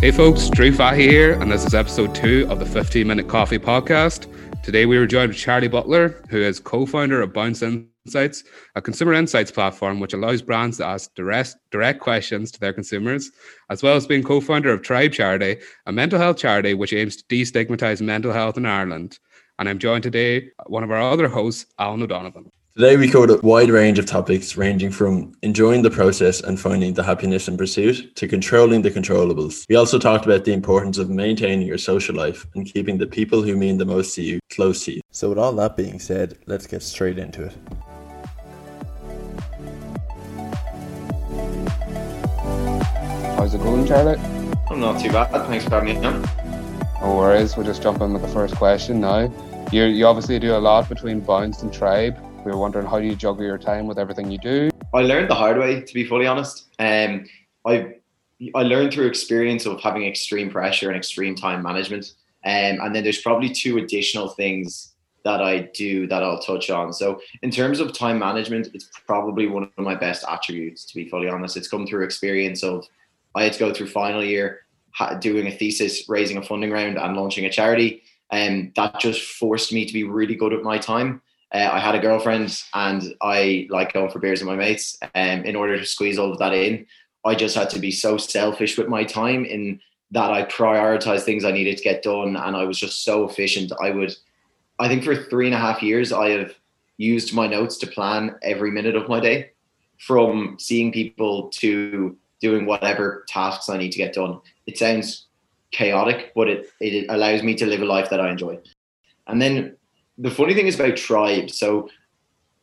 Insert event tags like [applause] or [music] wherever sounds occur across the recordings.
Hey folks, Drew Fahy here, and this is episode two of the 15 Minute Coffee Podcast. Today we were joined with Charlie Butler, who is co-founder of Bounce Insights, a consumer insights platform which allows brands to ask direct, direct questions to their consumers, as well as being co-founder of Tribe Charity, a mental health charity which aims to destigmatize mental health in Ireland. And I'm joined today one of our other hosts, Alan O'Donovan. Today, we covered a wide range of topics ranging from enjoying the process and finding the happiness in pursuit to controlling the controllables. We also talked about the importance of maintaining your social life and keeping the people who mean the most to you close to you. So, with all that being said, let's get straight into it. How's it going, Charlotte? I'm not too bad. Thanks for having me on. No worries. We'll just jump in with the first question now. You, you obviously do a lot between Bounce and Tribe we were wondering how do you juggle your time with everything you do? I learned the hard way, to be fully honest. Um, I I learned through experience of having extreme pressure and extreme time management. Um, and then there's probably two additional things that I do that I'll touch on. So in terms of time management, it's probably one of my best attributes, to be fully honest. It's come through experience of I had to go through final year doing a thesis, raising a funding round, and launching a charity. And that just forced me to be really good at my time. Uh, I had a girlfriend and I like going for beers with my mates. And um, in order to squeeze all of that in, I just had to be so selfish with my time in that I prioritized things I needed to get done. And I was just so efficient. I would, I think for three and a half years, I have used my notes to plan every minute of my day from seeing people to doing whatever tasks I need to get done. It sounds chaotic, but it, it allows me to live a life that I enjoy. And then the funny thing is about Tribe. So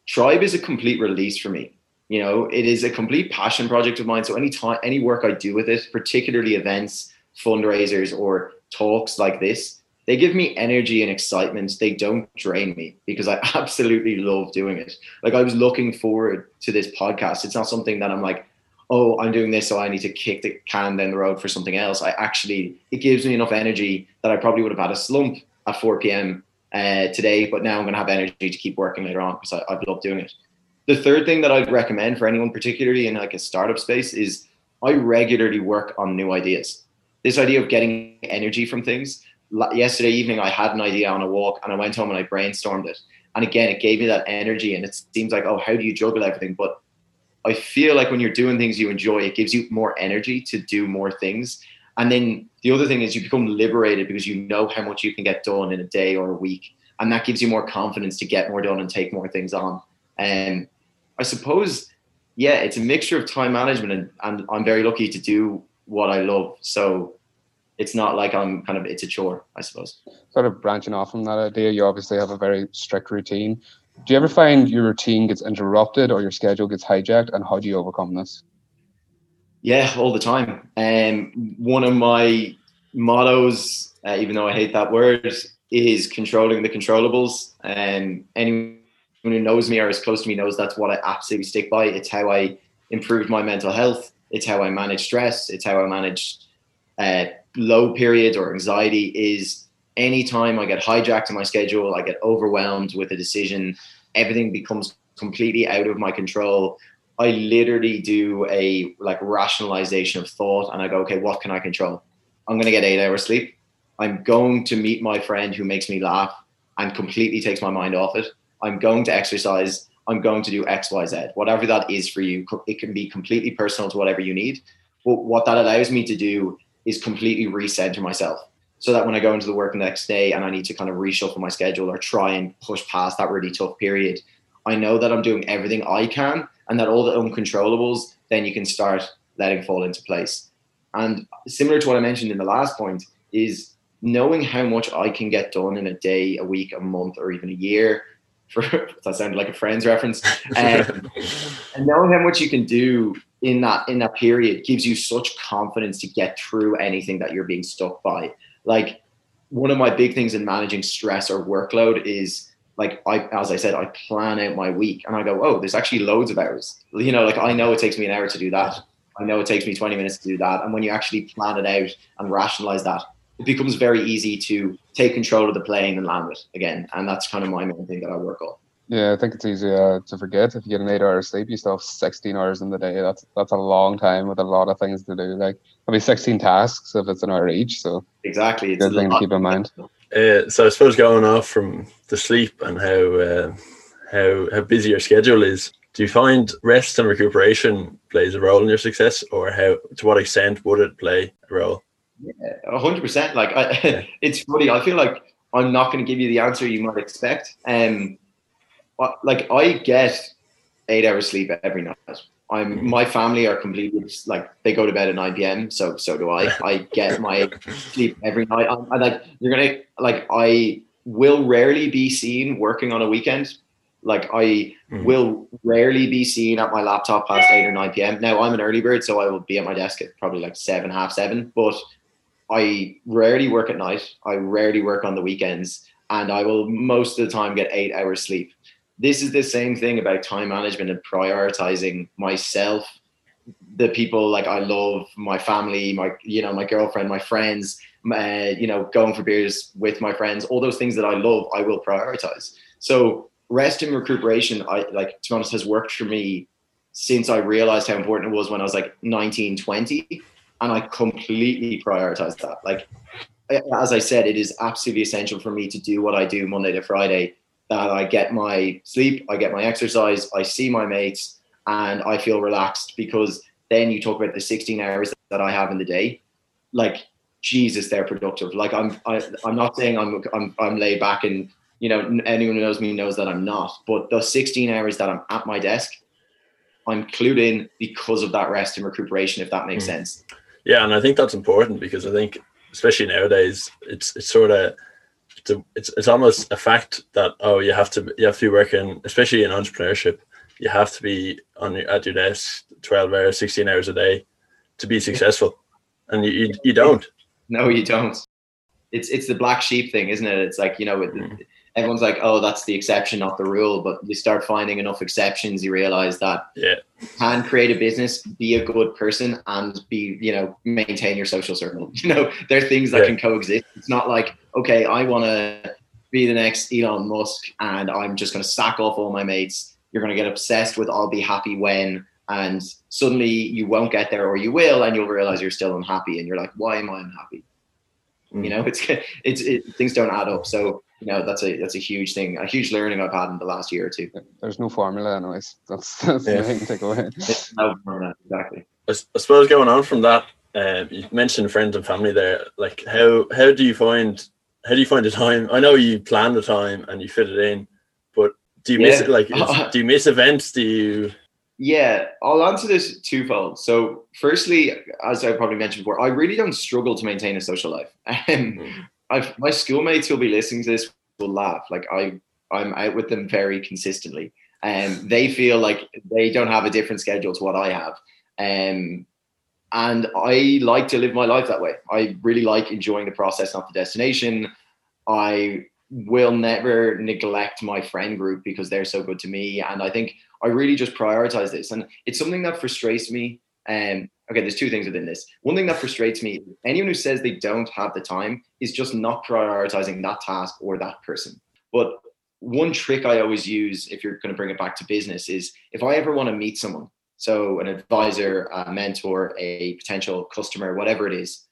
Tribe is a complete release for me. You know, it is a complete passion project of mine. So any time, any work I do with it, particularly events, fundraisers, or talks like this, they give me energy and excitement. They don't drain me because I [laughs] absolutely love doing it. Like I was looking forward to this podcast. It's not something that I'm like, oh, I'm doing this, so I need to kick the can down the road for something else. I actually, it gives me enough energy that I probably would have had a slump at 4 p.m uh, today, but now I'm going to have energy to keep working later on because I've loved doing it. The third thing that I'd recommend for anyone, particularly in like a startup space, is I regularly work on new ideas. This idea of getting energy from things. Yesterday evening, I had an idea on a walk and I went home and I brainstormed it. And again, it gave me that energy. And it seems like, oh, how do you juggle everything? But I feel like when you're doing things you enjoy, it gives you more energy to do more things. And then the other thing is you become liberated because you know how much you can get done in a day or a week. And that gives you more confidence to get more done and take more things on. And I suppose, yeah, it's a mixture of time management and, and I'm very lucky to do what I love. So it's not like I'm kind of, it's a chore, I suppose. Sort of branching off from that idea, you obviously have a very strict routine. Do you ever find your routine gets interrupted or your schedule gets hijacked? And how do you overcome this? Yeah, all the time. And um, one of my mottos, uh, even though I hate that word, is controlling the controllables. And um, anyone who knows me or is close to me knows that's what I absolutely stick by. It's how I improved my mental health. It's how I manage stress. It's how I manage uh, low periods or anxiety. Is anytime I get hijacked in my schedule, I get overwhelmed with a decision, everything becomes completely out of my control. I literally do a like rationalization of thought and I go, okay, what can I control? I'm going to get eight hours sleep. I'm going to meet my friend who makes me laugh and completely takes my mind off it. I'm going to exercise. I'm going to do X, Y, Z, whatever that is for you. It can be completely personal to whatever you need. But what that allows me to do is completely recenter myself so that when I go into the work the next day and I need to kind of reshuffle my schedule or try and push past that really tough period, I know that I'm doing everything I can and that all the uncontrollables then you can start letting fall into place. And similar to what I mentioned in the last point is knowing how much I can get done in a day, a week, a month, or even a year. [laughs] For that sounded like a friend's reference, [laughs] um, and knowing how much you can do in that in that period gives you such confidence to get through anything that you're being stuck by. Like one of my big things in managing stress or workload is like I, as I said, I plan out my week and I go, oh, there's actually loads of hours. You know, like I know it takes me an hour to do that. I know it takes me 20 minutes to do that. And when you actually plan it out and rationalize that, it becomes very easy to take control of the plane and land it again. And that's kind of my main thing that I work on. Yeah, I think it's easy uh, to forget. If you get an eight hour sleep, you still have 16 hours in the day. That's that's a long time with a lot of things to do. Like, maybe 16 tasks if it's an hour each. So, exactly. It's good thing to keep in mind. [laughs] Uh, so, I suppose going off from the sleep and how, uh, how, how busy your schedule is, do you find rest and recuperation plays a role in your success, or how to what extent would it play a role? Yeah, hundred percent. Like I, [laughs] it's funny. I feel like I'm not going to give you the answer you might expect. Um, like I get eight hours sleep every night. I'm mm-hmm. my family are completely like they go to bed at 9 p.m. So so do I. I get my [laughs] sleep every night. I, I like you're gonna like I will rarely be seen working on a weekend. Like I mm. will rarely be seen at my laptop past eight or nine p.m. Now I'm an early bird, so I will be at my desk at probably like seven, half seven. But I rarely work at night. I rarely work on the weekends, and I will most of the time get eight hours sleep. This is the same thing about time management and prioritizing myself, the people like I love, my family, my you know my girlfriend, my friends, my, uh, you know going for beers with my friends, all those things that I love, I will prioritize. So rest and recuperation, I like to be honest, has worked for me since I realized how important it was when I was like 19, 20. And I completely prioritized that. Like, as I said, it is absolutely essential for me to do what I do Monday to Friday. That I get my sleep, I get my exercise, I see my mates, and I feel relaxed because then you talk about the 16 hours that I have in the day. Like, Jesus, they're productive. Like I'm, I, am i am not saying I'm, I'm, I'm laid back and you know, anyone who knows me knows that I'm not. But the 16 hours that I'm at my desk, I'm clued in because of that rest and recuperation, if that makes mm. sense. Yeah, and I think that's important because I think, especially nowadays, it's it's sort of it's, it's it's almost a fact that oh you have to you have to be working, especially in entrepreneurship, you have to be on your, at your desk 12 hours, 16 hours a day to be successful, and you you, you don't. No, you don't. It's it's the black sheep thing, isn't it? It's like you know. Mm everyone's like, oh, that's the exception, not the rule. But you start finding enough exceptions, you realize that yeah. you can create a business, be a good person, and be, you know, maintain your social circle. [laughs] You know, there are things that yeah. can coexist. It's not like, okay, I want to be the next Elon Musk and I'm just going to sack off all my mates. You're going to get obsessed with I'll be happy when, and suddenly you won't get there or you will, and you'll realize you're still unhappy. And you're like, why am I unhappy? Mm. You know, it's, [laughs] it's, it, things don't add up. So, you know that's a that's a huge thing, a huge learning I've had in the last year or two. There's no formula, anyways. That's that's yeah. the thing to take away. [laughs] no formula, exactly. I, I, suppose going on from that, uh, you mentioned friends and family there. Like how how do you find how do you find the time? I know you plan the time and you fit it in, but do you yeah. miss it? Like, [laughs] do you miss events? Do you? Yeah, I'll answer this twofold. So, firstly, as I probably mentioned before, I really don't struggle to maintain a social life. [laughs] Um, mm. I've, my schoolmates who'll be listening to this will laugh. Like I, I'm out with them very consistently, and um, they feel like they don't have a different schedule to what I have. Um, and I like to live my life that way. I really like enjoying the process, not the destination. I will never neglect my friend group because they're so good to me, and I think I really just prioritize this. And it's something that frustrates me. Um, okay, there's two things within this. One thing that frustrates me, anyone who says they don't have the time is just not prioritizing that task or that person. But one trick I always use, if you're going to bring it back to business, is if I ever want to meet someone, so an advisor, a mentor, a potential customer, whatever it is,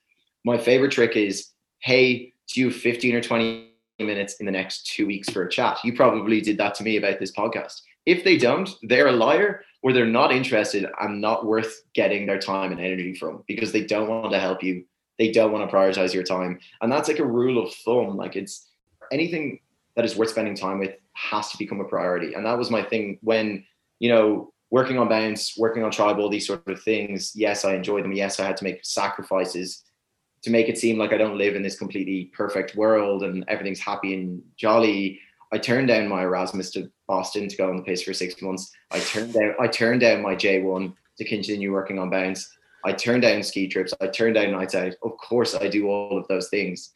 my favorite trick is, hey, do you have 15 or 20 minutes in the next two weeks for a chat? You probably did that to me about this podcast. If they don't, they're a liar or they're not interested and not worth getting their time and energy from because they don't want to help you. They don't want to prioritize your time. And that's like a rule of thumb. Like it's anything that is worth spending time with has to become a priority. And that was my thing when, you know, working on bounce, working on tribe, all these sort of things. Yes, I enjoyed them. Yes, I had to make sacrifices to make it seem like I don't live in this completely perfect world and everything's happy and jolly. I turned down my Erasmus to Boston to go on the pace for six months. I turned down I turned down my J1 to continue working on bounce. I turned down ski trips. I turned down nights out. Of course, I do all of those things.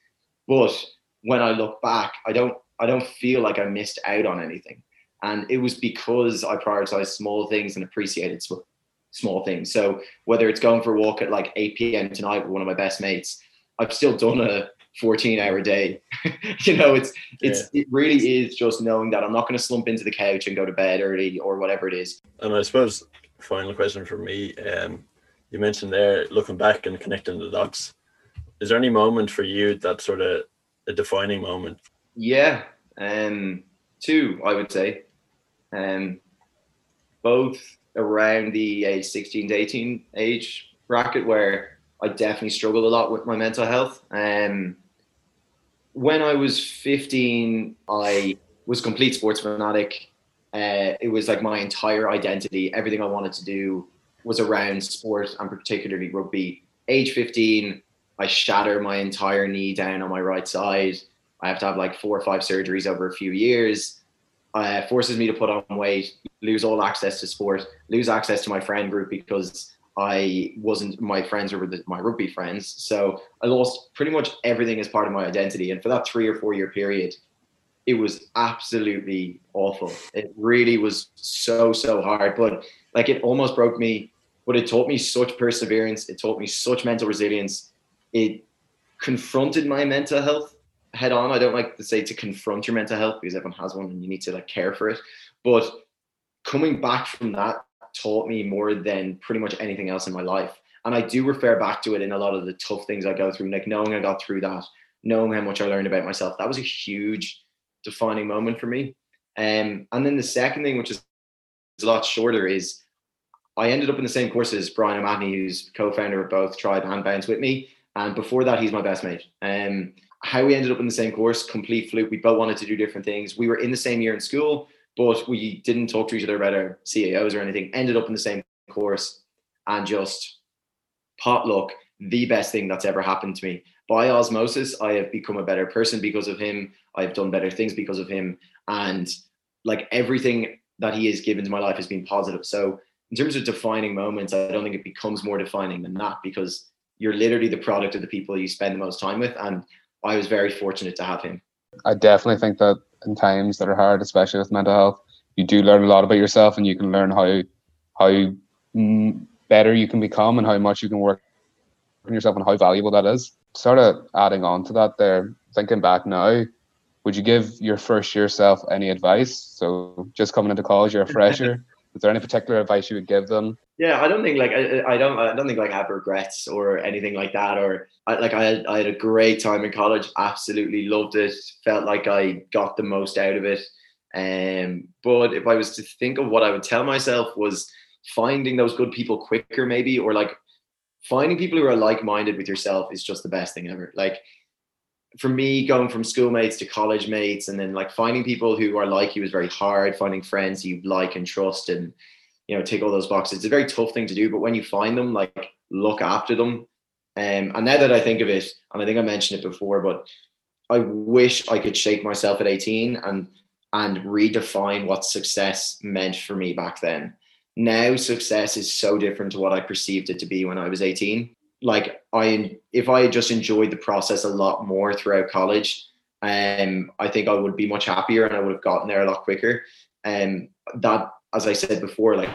But when I look back, I don't I don't feel like I missed out on anything. And it was because I prioritized small things and appreciated small things. So whether it's going for a walk at like 8 p.m. tonight with one of my best mates, I've still done a 14 hour day. [laughs] you know, it's it's yeah. it really is just knowing that I'm not going to slump into the couch and go to bed early or whatever it is. And I suppose final question for me, um, you mentioned there looking back and connecting the dots. Is there any moment for you that sort of a defining moment? Yeah, um, two I would say, um, both around the age 16 to 18 age bracket where I definitely struggled a lot with my mental health. Um, when I was 15, I was complete sports fanatic. Uh, it was like my entire identity. Everything I wanted to do was around sport and particularly rugby. Age 15, I shatter my entire knee down on my right side. I have to have like four or five surgeries over a few years. Uh, forces me to put on weight, lose all access to sport, lose access to my friend group because I wasn't my friends were the, my rugby friends. So I lost pretty much everything as part of my identity. And for that three or four year period, it was absolutely awful. It really was so, so hard. But like it almost broke me, but it taught me such perseverance. It taught me such mental resilience. It confronted my mental health head on. I don't like to say to confront your mental health because everyone has one and you need to like care for it. But coming back from that taught me more than pretty much anything else in my life. And I do refer back to it in a lot of the tough things I go through, like knowing I got through that, knowing how much I learned about myself. That was a huge defining moment for me. Um, and then the second thing, which is a lot shorter, is I ended up in the same course as Brian O'Mahony, who's co-founder of both Tribe and Bounce with me. And before that, he's my best mate. Um, how we ended up in the same course, complete fluke. We both wanted to do different things. We were in the same year in school but we didn't talk to each other about our CAOs or anything. Ended up in the same course and just potluck, the best thing that's ever happened to me. By osmosis, I have become a better person because of him. I've done better things because of him. And like everything that he has given to my life has been positive. So, in terms of defining moments, I don't think it becomes more defining than that because you're literally the product of the people you spend the most time with. And I was very fortunate to have him. I definitely think that in times that are hard, especially with mental health, you do learn a lot about yourself, and you can learn how how better you can become and how much you can work on yourself and how valuable that is. Sort of adding on to that, there, thinking back now, would you give your first year self any advice? So just coming into college, you're a fresher. [laughs] Is there any particular advice you would give them? Yeah, I don't think like I, I don't I don't think like I have regrets or anything like that. Or I, like I had, I had a great time in college. Absolutely loved it. Felt like I got the most out of it. Um, but if I was to think of what I would tell myself was finding those good people quicker, maybe, or like finding people who are like minded with yourself is just the best thing ever. Like for me, going from schoolmates to college mates, and then like finding people who are like you is very hard. Finding friends you like and trust, and you know, take all those boxes. It's a very tough thing to do, but when you find them, like look after them. Um, and now that I think of it, and I think I mentioned it before, but I wish I could shake myself at 18 and and redefine what success meant for me back then. Now success is so different to what I perceived it to be when I was 18 like I if I just enjoyed the process a lot more throughout college, um, I think I would be much happier and I would have gotten there a lot quicker. And um, that, as I said before, like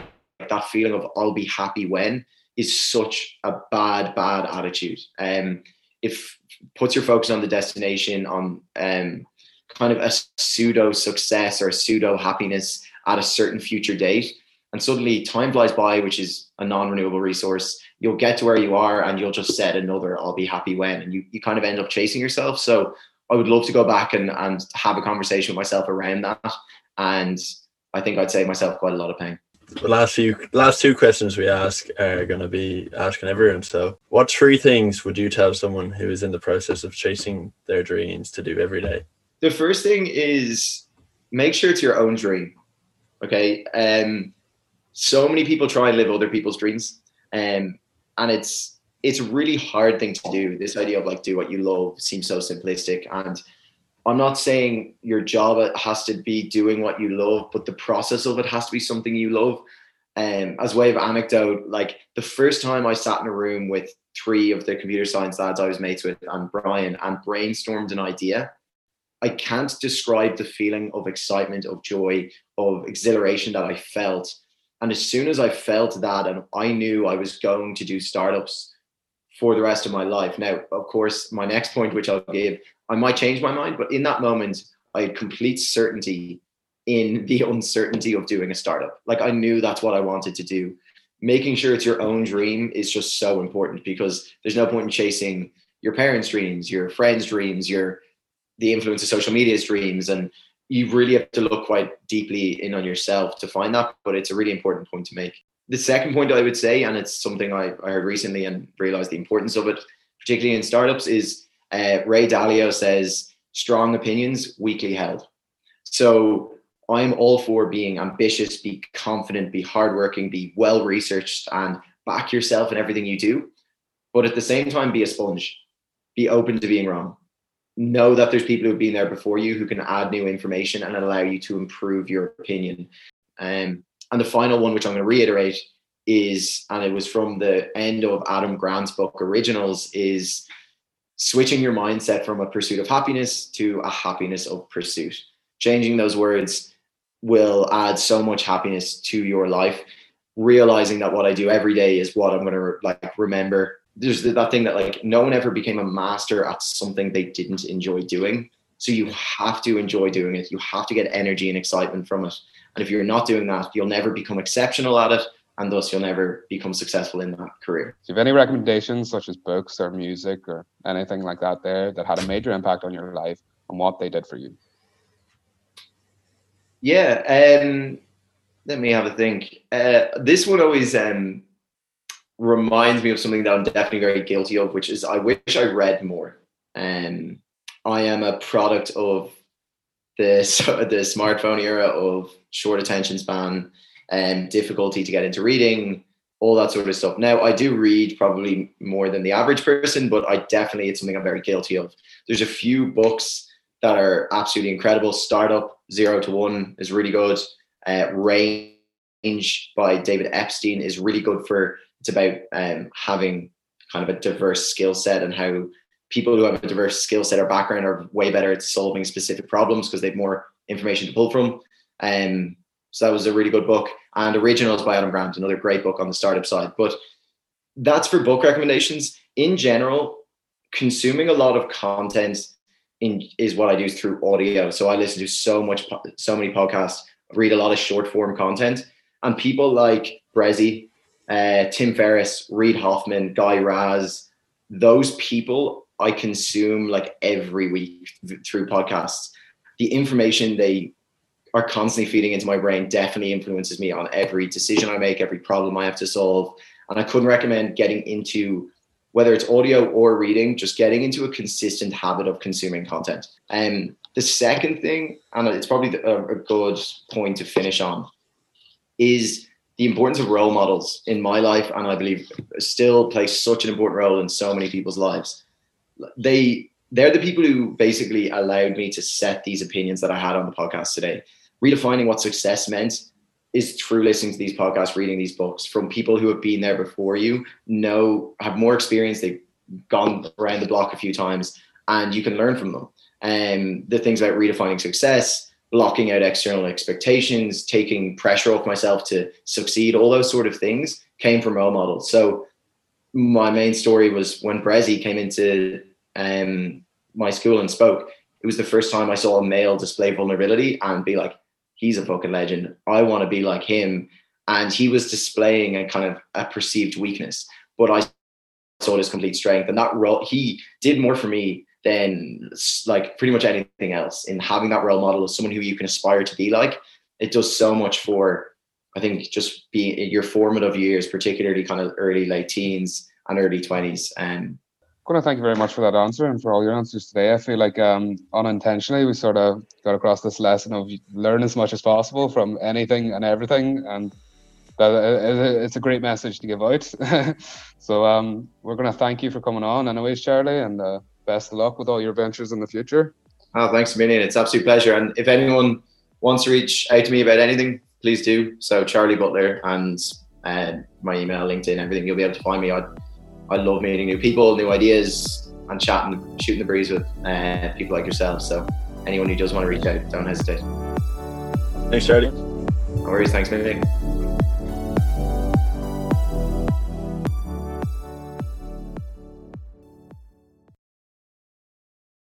that feeling of I'll be happy when is such a bad, bad attitude. Um, if puts your focus on the destination, on um, kind of a pseudo success or a pseudo happiness at a certain future date, and suddenly time flies by, which is a non-renewable resource. You'll get to where you are and you'll just set another I'll be happy when and you, you kind of end up chasing yourself. So I would love to go back and, and have a conversation with myself around that. And I think I'd save myself quite a lot of pain. The last few last two questions we ask are gonna be asking everyone. So what three things would you tell someone who is in the process of chasing their dreams to do every day? The first thing is make sure it's your own dream. Okay. Um so many people try and live other people's dreams um, and it's it's a really hard thing to do. This idea of like do what you love seems so simplistic and i'm not saying your job has to be doing what you love but the process of it has to be something you love. Um, as way of anecdote like the first time i sat in a room with three of the computer science lads i was mates with and brian and brainstormed an idea I can't describe the feeling of excitement, of joy, of exhilaration that I felt and as soon as I felt that, and I knew I was going to do startups for the rest of my life. Now, of course, my next point, which I'll give, I might change my mind, but in that moment, I had complete certainty in the [laughs] uncertainty of doing a startup. Like I knew that's what I wanted to do. Making sure it's your own dream is just so important because there's no point in chasing your parents' dreams, your friends' dreams, your the influence of social media's dreams, and you really have to look quite deeply in on yourself to find that. But it's a really important point to make. The second point I would say, and it's something I, I heard recently and realized the importance of it, particularly in startups, is uh, Ray Dalio says strong opinions weakly held. So I'm all for being ambitious, be confident, be hardworking, be well researched, and back yourself in everything you do. But at the same time, be a sponge. Be open to being wrong. Know that there's people who've been there before you who can add new information and allow you to improve your opinion. Um, and the final one, which I'm going to reiterate, is, and it was from the end of Adam Grant's book Originals, is switching your mindset from a pursuit of happiness to a happiness of pursuit. Changing those words will add so much happiness to your life. Realizing that what I do every day is what I'm going to like remember. There's that thing that like no one ever became a master at something they didn't enjoy doing. So you have to enjoy doing it. You have to get energy and excitement from it. And if you're not doing that, you'll never become exceptional at it and thus you'll never become successful in that career. Do you have any recommendations, such as books or music or anything like that, there that had a major impact on your life and what they did for you? Yeah, um, let me have a think. Uh, this one always um, reminds me of something that I'm definitely very guilty of, which is I wish I read more. Um, I am a product of the [laughs] the smartphone era of short attention span and difficulty to get into reading, all that sort of stuff. Now, I do read probably more than the average person, but I definitely, it's something I'm very guilty of. There's a few books that are absolutely incredible. Startup Zero to One is really good. Uh, Range by David Epstein is really good for, it's about um, having kind of a diverse skill set and how people who have a diverse skill set or background are way better at solving specific problems because they have more information to pull from. Um, so that was a really good book. And Originals by Adam Grant, another great book on the startup side. But that's for book recommendations. In general, consuming a lot of content in is what I do through audio. So I listen to so much, so many podcasts, read a lot of short form content, and people like Bressie, uh, Tim Ferriss, Reid Hoffman, Guy Raz, those people I consume like every week through podcasts. The information they are constantly feeding into my brain definitely influences me on every decision I make, every problem I have to solve. And I couldn't recommend getting into whether it's audio or reading, just getting into a consistent habit of consuming content. And um, the second thing, and it's probably a, a good point to finish on, is the importance of role models in my life, and I believe still play such an important role in so many people's lives. They they're the people who basically allowed me to set these opinions that I had on the podcast today redefining what success meant is through listening to these podcasts, reading these books from people who have been there before you, know, have more experience, they've gone around the block a few times, and you can learn from them. And um, the things about redefining success, blocking out external expectations, taking pressure off myself to succeed, all those sort of things came from role models. So my main story was when Bressie came into um, my school and spoke. It was the first time I saw a male display vulnerability and be like, he's a fucking legend. I want to be like him. And he was displaying a kind of a perceived weakness, but I saw his complete strength. And that role, he did more for me than like pretty much anything else in having that role model as someone who you can aspire to be like. It does so much for, I think, just being your formative years, particularly kind of early, late teens and early 20s. And I want to thank you very much for that answer and for all your answers today. I feel like um, unintentionally we sort of got across this lesson of learn as much as possible from anything and everything, and that uh, it's a great message to give out. [laughs] so um, we're to thank you for coming on, anyways, Charlie, and uh, best of luck with all your ventures in the future. Oh, thanks a million. It's absolute pleasure. And if anyone wants to reach out to me about anything, please do. So Charlie Butler and uh, my email, LinkedIn, everything. You'll be able to find me. I'd, I love meeting new people, new ideas, and chatting, shooting the breeze with uh, people like yourself. So anyone who does want to reach out, don't hesitate. Thanks, Charlie. No worries. Thanks, Nick.